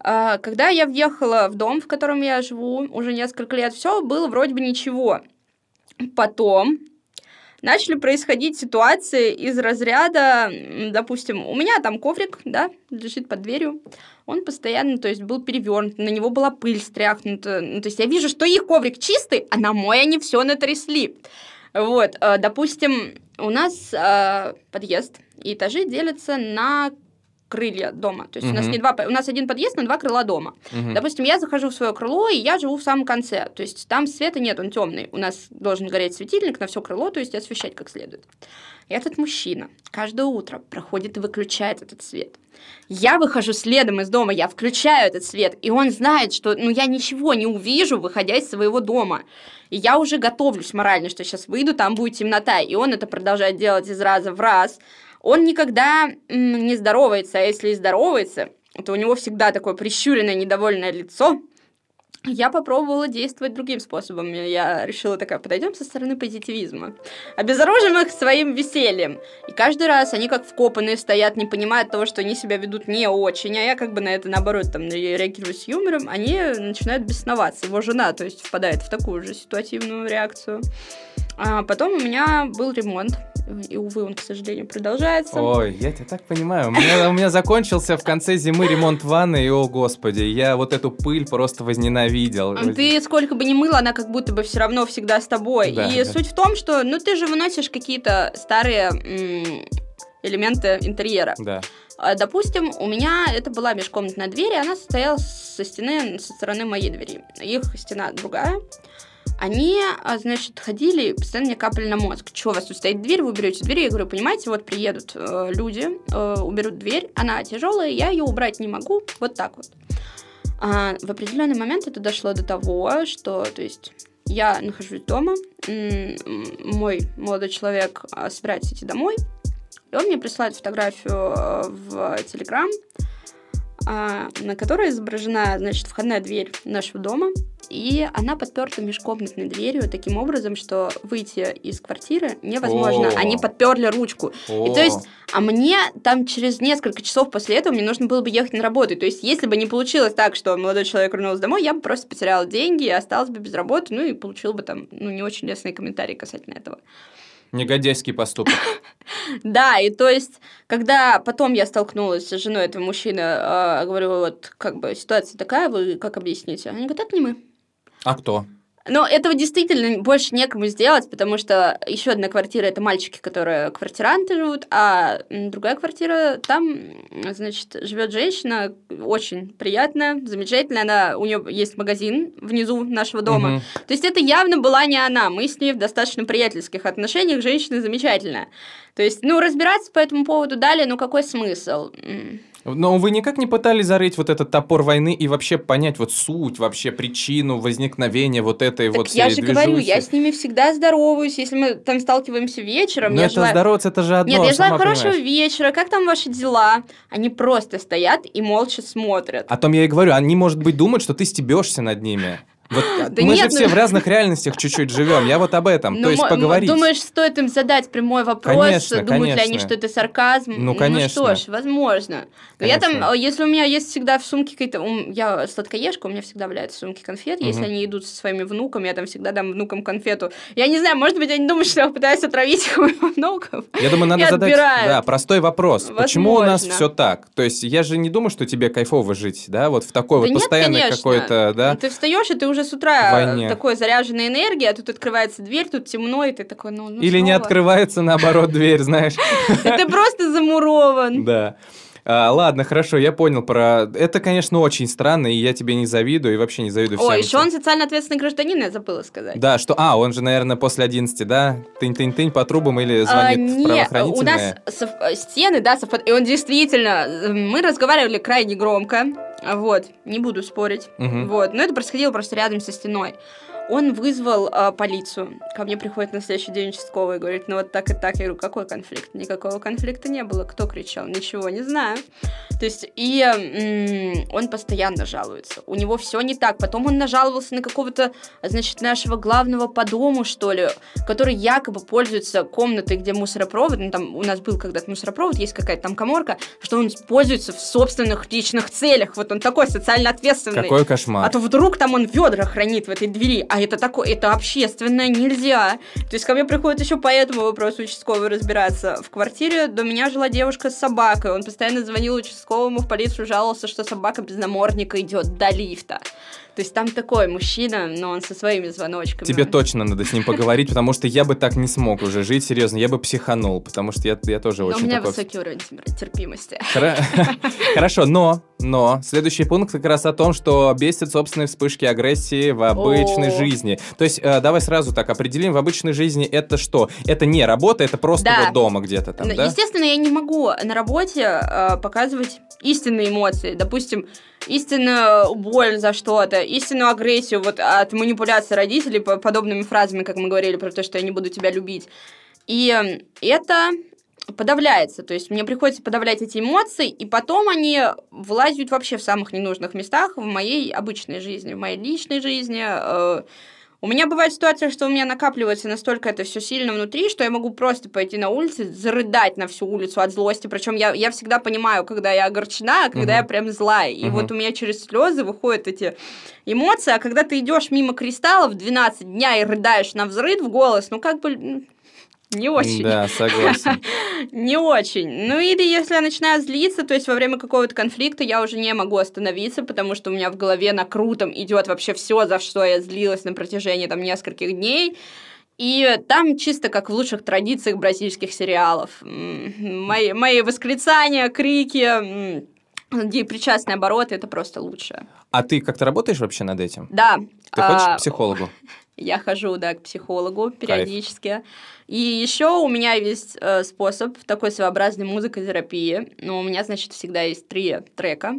А, когда я въехала в дом, в котором я живу уже несколько лет, все было вроде бы ничего. Потом начали происходить ситуации из разряда, допустим, у меня там коврик, да, лежит под дверью, он постоянно, то есть, был перевернут, на него была пыль стряхнута, ну, то есть, я вижу, что их коврик чистый, а на мой они все натрясли. Вот, э, допустим, у нас э, подъезд и этажи делятся на крылья дома. То есть угу. у нас не два, у нас один подъезд, но два крыла дома. Угу. Допустим, я захожу в свое крыло, и я живу в самом конце. То есть там света нет, он темный. У нас должен гореть светильник на все крыло, то есть освещать как следует. И этот мужчина каждое утро проходит и выключает этот свет. Я выхожу следом из дома, я включаю этот свет, и он знает, что ну, я ничего не увижу, выходя из своего дома. И я уже готовлюсь морально, что сейчас выйду, там будет темнота. И он это продолжает делать из раза в раз он никогда не здоровается, а если и здоровается, то у него всегда такое прищуренное, недовольное лицо. Я попробовала действовать другим способом. Я решила такая, подойдем со стороны позитивизма. Обезоружим их своим весельем. И каждый раз они как вкопанные стоят, не понимают того, что они себя ведут не очень, а я как бы на это наоборот там реагирую с юмором, они начинают бесноваться. Его жена, то есть, впадает в такую же ситуативную реакцию. А потом у меня был ремонт и, увы, он, к сожалению, продолжается. Ой, я тебя так понимаю. У меня, у меня закончился в конце зимы ремонт ванны, и, о господи, я вот эту пыль просто возненавидел. Ты сколько бы ни мыла, она как будто бы все равно всегда с тобой. Да, и да. суть в том, что, ну, ты же выносишь какие-то старые м- элементы интерьера. Да. А, допустим, у меня это была межкомнатная дверь, и она состояла со стены, со стороны моей двери. Их стена другая они, а, значит, ходили и постоянно мне капали на мозг. Что, у вас тут стоит дверь, вы уберете дверь? Я говорю, понимаете, вот приедут э, люди, э, уберут дверь, она тяжелая, я ее убрать не могу, вот так вот. А, в определенный момент это дошло до того, что, то есть, я нахожусь дома, мой молодой человек а, собирается идти домой, и он мне присылает фотографию э, в Телеграм, а, на которой изображена, значит, входная дверь нашего дома, и она подперта межкомнатной дверью таким образом, что выйти из квартиры невозможно. О. Они подперли ручку. О. И то есть, а мне там через несколько часов после этого мне нужно было бы ехать на работу. То есть, если бы не получилось так, что молодой человек вернулся домой, я бы просто потеряла деньги и осталась бы без работы, ну и получила бы там, ну, не очень лестные комментарии касательно этого. Негодяйский поступок. Да, и то есть, когда потом я столкнулась с женой этого мужчины, э, говорю, вот как бы ситуация такая, вы как объясните? Они говорят, это не мы. А кто? Но этого действительно больше некому сделать, потому что еще одна квартира это мальчики, которые квартиранты живут, а другая квартира там, значит, живет женщина очень приятная, замечательная. Она у нее есть магазин внизу нашего дома. Угу. То есть это явно была не она. Мы с ней в достаточно приятельских отношениях. Женщина замечательная. То есть, ну, разбираться по этому поводу далее, ну какой смысл? Но вы никак не пытались зарыть вот этот топор войны и вообще понять вот суть, вообще причину возникновения вот этой так вот я же говорю, я с ними всегда здороваюсь, если мы там сталкиваемся вечером. Но это желаю... здороваться, это же одно, Нет, я желаю хорошего понимаешь. вечера, как там ваши дела? Они просто стоят и молча смотрят. О том я и говорю, они, может быть, думают, что ты стебешься над ними. Вот да мы нет, же ну... все в разных реальностях чуть-чуть живем. Я вот об этом. Ну, То есть поговорить. Думаешь, стоит им задать прямой вопрос? Конечно, Думают конечно. ли они, что это сарказм? Ну, конечно. Ну что ж, возможно. Но я там, если у меня есть всегда в сумке какие-то... Я сладкоежка, у меня всегда валяются в сумке конфет. Угу. Если они идут со своими внуками, я там всегда дам внукам конфету. Я не знаю, может быть, они думают, что я пытаюсь отравить их внуков. Я думаю, надо задать да, простой вопрос. Возможно. Почему у нас все так? То есть я же не думаю, что тебе кайфово жить, да, вот в такой да вот постоянной какой-то, да? Ты встаешь, и ты уже с утра Войне такой заряженной энергии, а тут открывается дверь, тут темно, и ты такой, ну, ну Или снова. не открывается, наоборот, дверь, знаешь. Ты просто замурован. Да. А, ладно, хорошо, я понял про... Это, конечно, очень странно, и я тебе не завидую, и вообще не завидую всем. Ой, еще он социально ответственный гражданин, я забыла сказать. Да, что... А, он же, наверное, после 11, да? Тынь-тынь-тынь по трубам или звонит а, нет, у нас сов... стены, да, совпад... и он действительно... Мы разговаривали крайне громко, вот, не буду спорить, угу. вот, но это происходило просто рядом со стеной. Он вызвал э, полицию. Ко мне приходит на следующий день участковый и говорит, ну вот так и так. Я говорю, какой конфликт? Никакого конфликта не было. Кто кричал? Ничего, не знаю. То есть, и м- он постоянно жалуется. У него все не так. Потом он нажаловался на какого-то, значит, нашего главного по дому, что ли, который якобы пользуется комнатой, где мусоропровод. Ну, там у нас был когда-то мусоропровод, есть какая-то там коморка, что он пользуется в собственных личных целях. Вот он такой социально ответственный. Какой кошмар. А то вдруг там он ведра хранит в этой двери, а это такое, это общественное, нельзя. То есть ко мне приходит еще по этому вопросу участковый разбираться. В квартире до меня жила девушка с собакой. Он постоянно звонил участковому в полицию, жаловался, что собака без намордника идет до лифта. То есть там такой мужчина, но он со своими звоночками. Тебе точно надо с ним поговорить, потому что я бы так не смог уже жить, серьезно, я бы психанул, потому что я, я тоже Но очень у меня такой... высокий уровень терпимости. Хорошо, но, но, следующий пункт как раз о том, что бесит собственные вспышки агрессии в обычной жизни. То есть, э, давай сразу так определим, в обычной жизни это что? Это не работа, это просто вот дома где-то там, Ну, да? Естественно, я не могу на работе э, показывать истинные эмоции. Допустим, истинную боль за что-то, истинную агрессию вот от манипуляции родителей по- подобными фразами, как мы говорили про то, что я не буду тебя любить. И э, это подавляется, то есть мне приходится подавлять эти эмоции, и потом они влазят вообще в самых ненужных местах в моей обычной жизни, в моей личной жизни. У меня бывает ситуация, что у меня накапливается настолько это все сильно внутри, что я могу просто пойти на улицу, зарыдать на всю улицу от злости. Причем я, я всегда понимаю, когда я огорчена, а когда Мгм. я прям злая. И Мгм. вот у меня через слезы выходят эти эмоции, а когда ты идешь мимо кристаллов 12 дня и рыдаешь на взрыв в голос, ну как бы не очень. Да, согласен. Не очень. Ну или если я начинаю злиться, то есть во время какого-то конфликта я уже не могу остановиться, потому что у меня в голове накрутом идет вообще все, за что я злилась на протяжении там нескольких дней. И там чисто как в лучших традициях бразильских сериалов. Мои, мои восклицания, крики, причастные обороты, это просто лучше. А ты как-то работаешь вообще над этим? Да. Ты ходишь а, к психологу? я хожу, да, к психологу периодически. И еще у меня есть э, способ такой своеобразной музыкотерапии. Ну, у меня, значит, всегда есть три трека,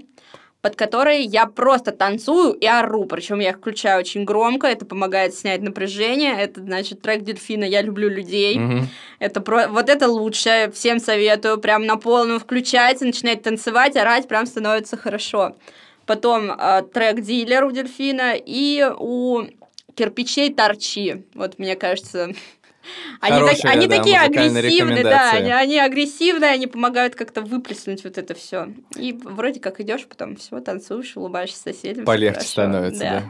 под которые я просто танцую и ору. Причем я их включаю очень громко, это помогает снять напряжение. Это, значит, трек Дельфина «Я люблю людей». Мгм. Это про... Вот это лучше, всем советую. Прям на полную включайте, начинайте танцевать, орать, прям становится хорошо. Потом э, трек «Дилер» у Дельфина и у кирпичей торчи. Вот, мне кажется, они, так- они да, такие агрессивные, да, они, они агрессивные, они помогают как-то выплеснуть вот это все. И вроде как идешь, потом все, танцуешь, улыбаешься соседям. Полегче становится, да.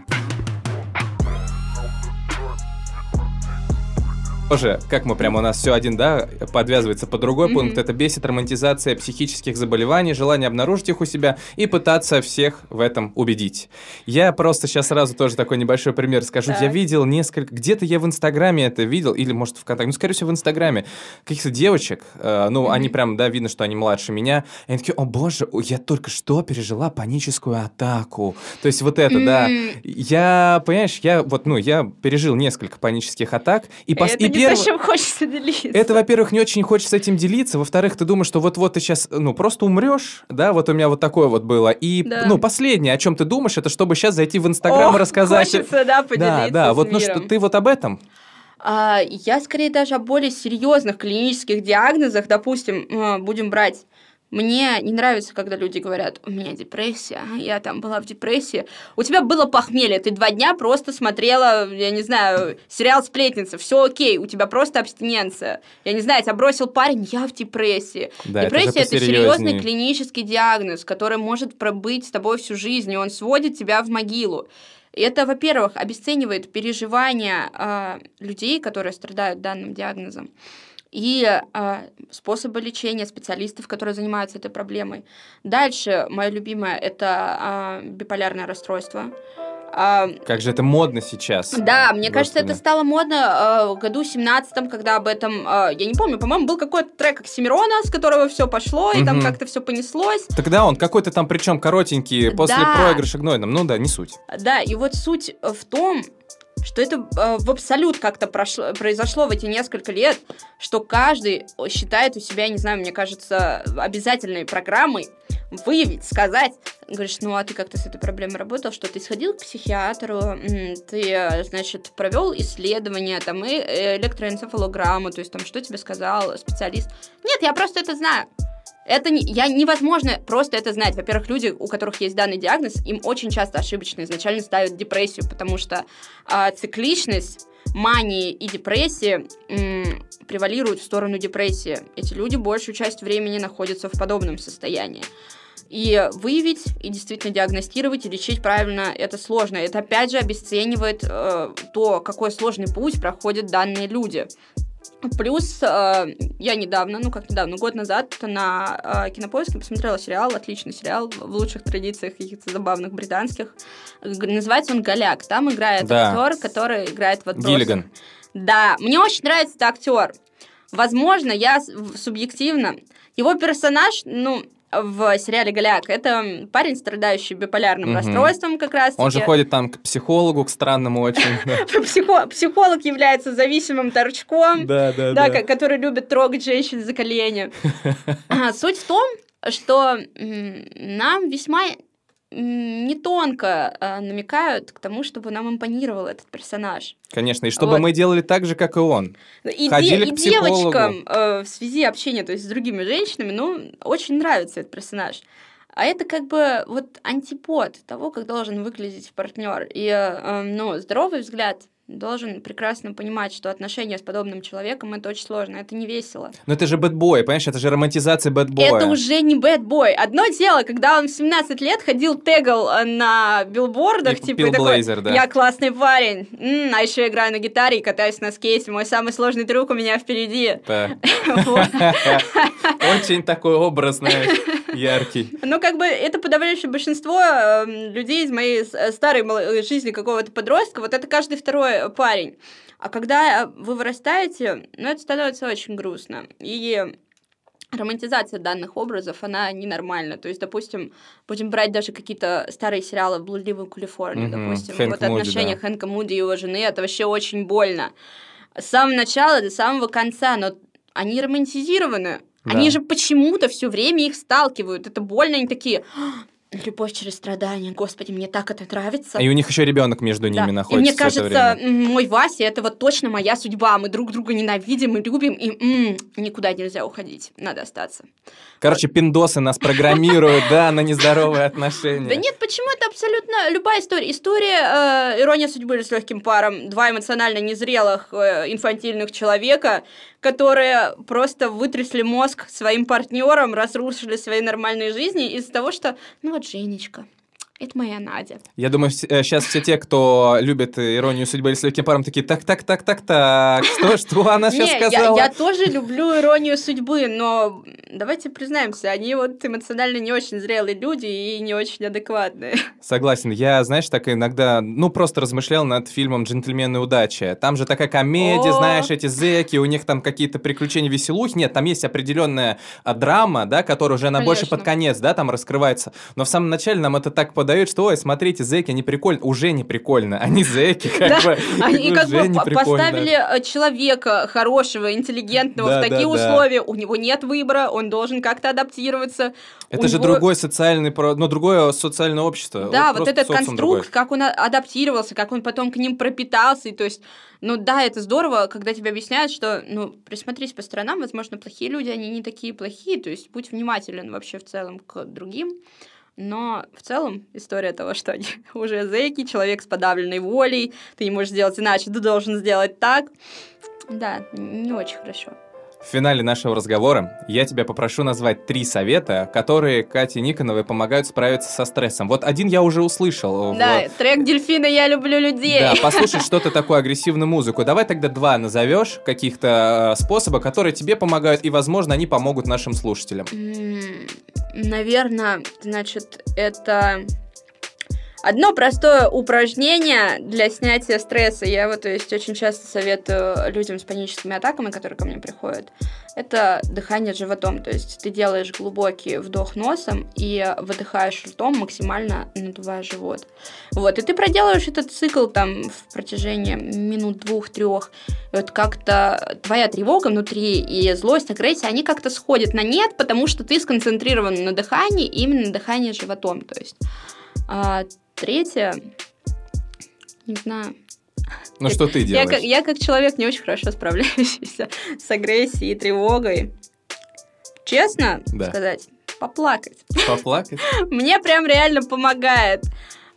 Тоже, как мы прямо, у нас все один, да, подвязывается по другой Мгм. пункт. Это бесит романтизация психических заболеваний, желание обнаружить их у себя и пытаться всех в этом убедить. Я просто сейчас сразу тоже такой небольшой пример скажу. Так. Я видел несколько, где-то я в Инстаграме это видел, или, может, ВКонтакте, ну, скорее всего, в Инстаграме, каких-то девочек, э, ну, Мгм. они прям, да, видно, что они младше меня, и они такие, о боже, я только что пережила паническую атаку. То есть вот это, да. М, Я, понимаешь, я вот, ну, я пережил несколько панических атак, и, пос- и не перв- то, чем хочется делиться. это, во-первых, не очень хочется этим делиться, во-вторых, ты думаешь, что вот-вот ты сейчас, ну, просто умрешь, да, вот у меня вот такое вот было, и, Да. ну, последнее, о чем ты думаешь, это чтобы сейчас зайти в Инстаграм и рассказать. Хочется, да, поделиться да, да, вот, ну, что ты вот об этом? А, я скорее даже о более серьезных клинических диагнозах, допустим, э, будем брать. Мне не нравится, когда люди говорят, у меня депрессия, я там была в депрессии. У тебя было похмелье, ты два дня просто смотрела, я не знаю, сериал «Сплетница», все окей, у тебя просто абстиненция. Я не знаю, тебя бросил парень, я в депрессии. Да, Депрессия это, серьезный клинический диагноз, который может пробыть с тобой всю жизнь, и он сводит тебя в могилу. Это, во-первых, обесценивает переживания а, людей, которые страдают данным диагнозом, и а, способы лечения специалистов, которые занимаются этой проблемой. Дальше, мое любимое, это а, биполярное расстройство. А, Как же это модно сейчас. да, мне кажется, это Господи. стало модно э, в году 17 когда об этом, э, я не помню, по-моему, был какой-то трек Оксимирона, с которого все пошло, и там Мгм. как-то все понеслось. Тогда он какой-то там, причем коротенький, после Да. проигрыша гнойным. Ну да, не суть. Да, и вот суть в том, что это э, в абсолют как-то прошло, произошло в эти несколько лет, что каждый считает у себя, не знаю, мне кажется, обязательной программой выявить, сказать, говоришь, ну а ты как-то с этой проблемой работал, что ты сходил к психиатру, ты, значит, провел исследование, там, и электроэнцефалограмму, то есть там, что тебе сказал специалист. Нет, я просто это знаю. Это не, я, невозможно просто это знать. Во-первых, люди, у которых есть данный диагноз, им очень часто ошибочно изначально ставят депрессию, потому что э, цикличность мании и депрессии м, превалируют в сторону депрессии. Эти люди большую часть времени находятся в подобном состоянии. И выявить, и действительно диагностировать, и лечить правильно это сложно. Это опять же обесценивает э, то, какой сложный путь проходят данные люди. Плюс э, я недавно, ну как недавно, год назад на э, Кинопоиске посмотрела сериал, отличный сериал, в лучших традициях каких-то забавных британских. Называется он «Голяк». Там играет да. актер, который играет в «Отбросы». Гиллиган. Да, мне очень нравится этот актер. Возможно, я субъективно. Его персонаж, ну, в сериале «Голяк». Это парень, страдающий биполярным угу. расстройством как раз. Он же ходит там к психологу, к странному очень. Психолог является зависимым торчком, который любит трогать женщин за колени. А, суть в том, что нам весьма не тонко э, намекают к тому, чтобы нам импонировал этот персонаж. Конечно, и чтобы вот. мы делали так же, как и он. И, Ходили де- и девочкам э, в связи общения то есть с другими женщинами, ну, очень нравится этот персонаж. А это как бы вот антипод того, как должен выглядеть партнер. И, э, ну, здоровый взгляд должен прекрасно понимать, что отношения с подобным человеком это очень сложно, это не весело. Но это же бэтбой, понимаешь, это же романтизация бэтбоя. Это уже не бэтбой. Одно дело, когда он в 17 лет ходил, тегал э, на билбордах, и типа, и такой, блейзер, да. я классный парень, М-м, а еще играю на гитаре и катаюсь на скейте, мой самый сложный трюк у меня впереди. Очень такой образный, яркий. Ну, как бы, это подавляющее большинство эм, людей из моей старой жизни какого-то подростка, вот это каждый второй парень. А когда вы вырастаете, ну, это становится очень грустно. И романтизация данных образов, она ненормальна. То есть, допустим, будем брать даже какие-то старые сериалы в «Блудливую Калифорнию», mm-hmm. допустим, Хэнк вот Муди, отношения да. Хэнка Муди и его жены, это вообще очень больно. С самого начала до самого конца, но они романтизированы. Да. Они же почему-то все время их сталкивают. Это больно, они такие, Любовь через страдания, господи, мне так это нравится. И у них еще ребенок между ними да. находится. И мне кажется, мой Вася это вот точно моя судьба. Мы друг друга ненавидим и любим, и м-м, никуда нельзя уходить, надо остаться. Короче, вот. пиндосы нас программируют, да, на нездоровые отношения. Да нет, почему это абсолютно любая история. История э, ирония судьбы с легким паром. Два эмоционально незрелых э, инфантильных человека которые просто вытрясли мозг своим партнерам, разрушили свои нормальные жизни из-за того, что, ну вот Женечка, это моя Надя. Я думаю, сейчас э, все те, кто любит иронию судьбы или с легким паром, такие, так, так, так, так, так, что, что она сейчас сказала? Я, я тоже люблю иронию судьбы, но давайте признаемся, они вот эмоционально не очень зрелые люди и не очень адекватные. Согласен. Я, знаешь, так иногда, ну, просто размышлял над фильмом «Джентльмены удачи». Там же такая комедия, О! знаешь, эти зэки, у них там какие-то приключения, веселухи. Нет, там есть определенная а, драма, да, которая уже на больше под конец, да, там раскрывается. Но в самом начале нам это так подают, что, ой, смотрите, зэки, они прикольно. Уже не прикольно, они зэки, как бы. Они как бы поставили э, человека хорошего, интеллигентного в такие условия. У него нет выбора, он должен как-то адаптироваться. Это же другой социальный, ну, другое социальное общество. Да, вот этот конструкт, как он адаптировался, как он потом к ним пропитался, то есть ну да, это здорово, когда тебе объясняют, что, ну, присмотрись по сторонам, возможно, плохие люди, они не такие плохие, то есть будь внимателен вообще в целом к другим. Но в целом история того, что они уже зэки, человек с подавленной волей, ты не можешь сделать иначе, ты должен сделать так. Да, не очень хорошо. В финале нашего разговора я тебя попрошу назвать три совета, которые Кате Никоновой помогают справиться со стрессом. Вот один я уже услышал. Да, в... трек «Дельфина. Я люблю людей». Да, послушать что-то такое, агрессивную музыку. Давай тогда два назовешь каких-то э, способа, которые тебе помогают, и, возможно, они помогут нашим слушателям. Наверное, значит, это Одно простое упражнение для снятия стресса. Я вот, то есть, очень часто советую людям с паническими атаками, которые ко мне приходят, это дыхание животом. То есть ты делаешь глубокий вдох носом и выдыхаешь ртом, максимально надувая живот. Вот, и ты проделаешь этот цикл там в протяжении минут двух-трех. Вот как-то твоя тревога внутри и злость, агрессия, они как-то сходят на нет, потому что ты сконцентрирован на дыхании, именно на дыхании животом. То есть а, Третье, не знаю. Ну что ты делаешь? Я как, я как человек не очень хорошо справляющийся с агрессией и тревогой. Честно да. сказать, поплакать. Поплакать? Мне прям реально помогает.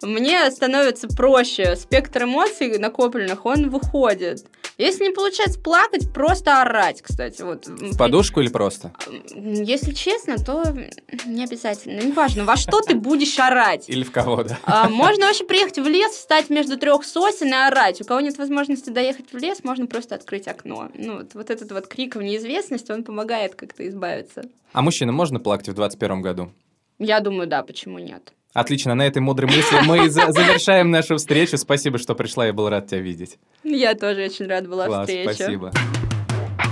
Мне становится проще. Спектр эмоций накопленных, он выходит. Если не получается плакать, просто орать, кстати. Вот. В подушку или просто? Если честно, то не обязательно. Неважно, во что ты будешь орать. Или в кого, да. А, можно вообще приехать в лес, встать между трех сосен и орать. У кого нет возможности доехать в лес, можно просто открыть окно. Ну, вот, вот этот вот крик в неизвестность, он помогает как-то избавиться. А мужчинам можно плакать в 21 году? Я думаю, да, почему нет? Отлично, на этой мудрой мысли мы завершаем нашу встречу. Спасибо, что пришла, я был рад тебя видеть. Я тоже очень рад была Класс, встрече. спасибо.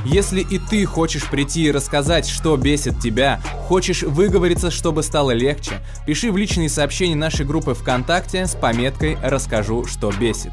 Если и ты хочешь прийти и рассказать, что бесит тебя, хочешь выговориться, чтобы стало легче, пиши в личные сообщения нашей группы ВКонтакте с пометкой «Расскажу, что бесит».